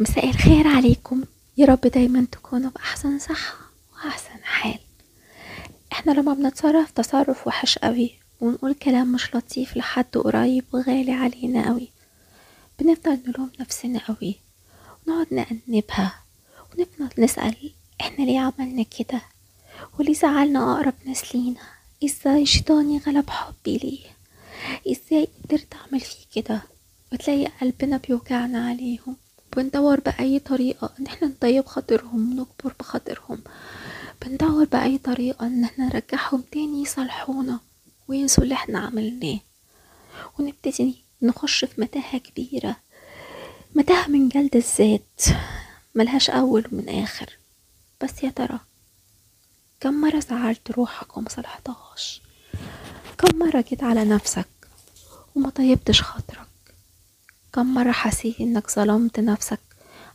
مساء الخير عليكم. يا رب دايما تكونوا بأحسن صحة وأحسن حال. إحنا لما بنتصرف تصرف وحش قوي ونقول كلام مش لطيف لحد قريب وغالي علينا قوي. بنفضل نلوم نفسنا قوي ونقعد نأنبها ونفضل نسأل إحنا ليه عملنا كده؟ وليه زعلنا أقرب ناس لينا؟ إزاي شيطاني غلب حبي ليه؟ إزاي قدرت أعمل فيه كده؟ وتلاقي قلبنا بيوجعنا عليهم. بندور بأي طريقة إن إحنا نطيب خاطرهم ونكبر بخاطرهم. بندور بأي طريقة إن إحنا نرجعهم تاني يصالحونا وينسوا اللي إحنا عملناه. ونبتدي نخش في متاهة كبيرة. متاهة من جلد الذات ملهاش أول ومن آخر. بس يا ترى كم مرة زعلت روحك وما صلحتهاش؟ كم مرة جيت على نفسك وما طيبتش خاطرك؟ كم مرة حسيت إنك ظلمت نفسك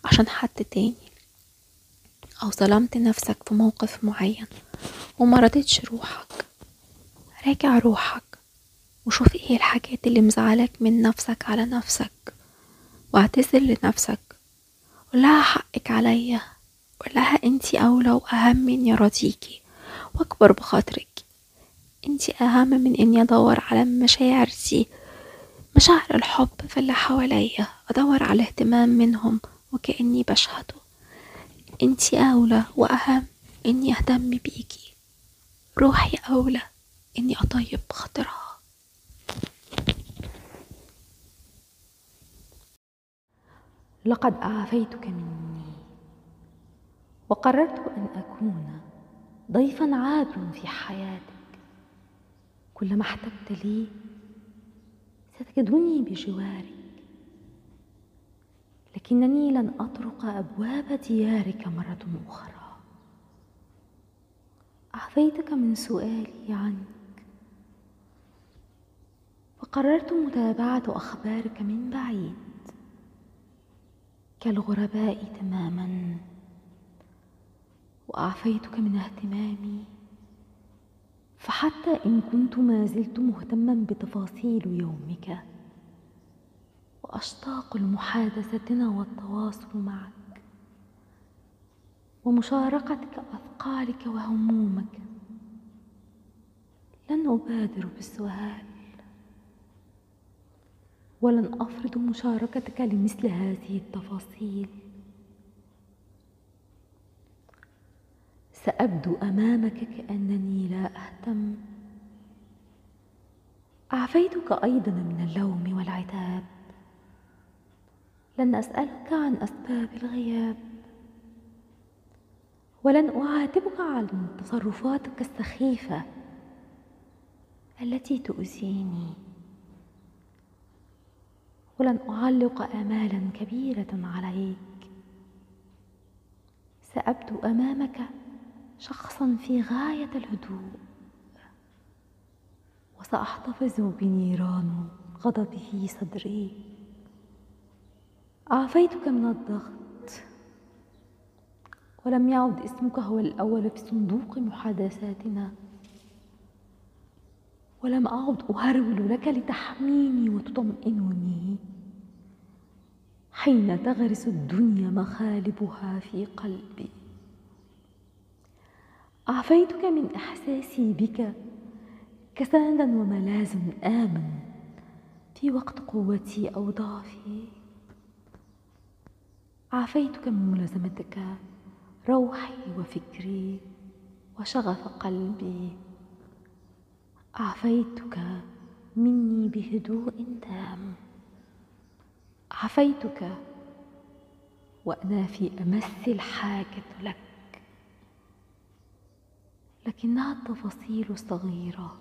عشان حد تاني؟ أو ظلمت نفسك في موقف معين وما رضيتش روحك. راجع روحك وشوف إيه الحاجات اللي مزعلاك من نفسك على نفسك واعتذر لنفسك. قولها حقك عليا. قولها انتي أولى وأهم من يراضيكي وأكبر بخاطرك. انتي أهم من إني أدور على المشاعر دي مشاعر الحب في اللي حواليا أدور على اهتمام منهم وكأني بشهده. أنتي أولى وأهم إني أهتم بيكي. روحي أولى إني أطيب خاطرها. لقد اعفيتك مني. وقررت أن أكون ضيفا عابر في حياتك. كلما احتجت لي ستجدني بجوارك. لكنني لن أطرق أبواب ديارك مرة أخرى. اعفيتك من سؤالي عنك. وقررت متابعة أخبارك من بعيد. كالغرباء تماما. وأعفيتك من اهتمامي. فحتى إن كنت ما زلت مهتما بتفاصيل يومك. وأشتاق لمحادثتنا والتواصل معك. ومشاركتك أثقالك وهمومك. لن أبادر بالسؤال. ولن أفرض مشاركتك لمثل هذه التفاصيل. سأبدو أمامك كأنني لا أهتم. أعفيتك أيضا من اللوم والعتاب. لن أسألك عن أسباب الغياب. ولن أعاتبك عن تصرفاتك السخيفة التي تؤذيني. ولن أعلق امالا كبيرة عليك. سأبدو أمامك شخصا في غاية الهدوء. وسأحتفظ بنيران غضبي في صدري. اعفيتك من الضغط. ولم يعد اسمك هو الأول في صندوق محادثاتنا. ولم أعد أهرول لك لتحميني وتطمئنني. حين تغرس الدنيا مخالبها في قلبي. عافيتك من إحساسي بك كسندا وملاذ آمن في وقت قوتي أو ضعفي. عافيتك من ملازمتك روحي وفكري وشغف قلبي. عافيتك مني بهدوء تام. عافيتك وأنا في أمس الحاجة لك. لكنها التفاصيل الصغيرة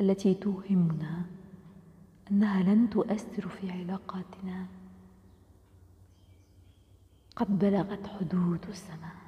التي توهمنا أنها لن تؤثر في علاقاتنا. قد بلغت حدود السماء.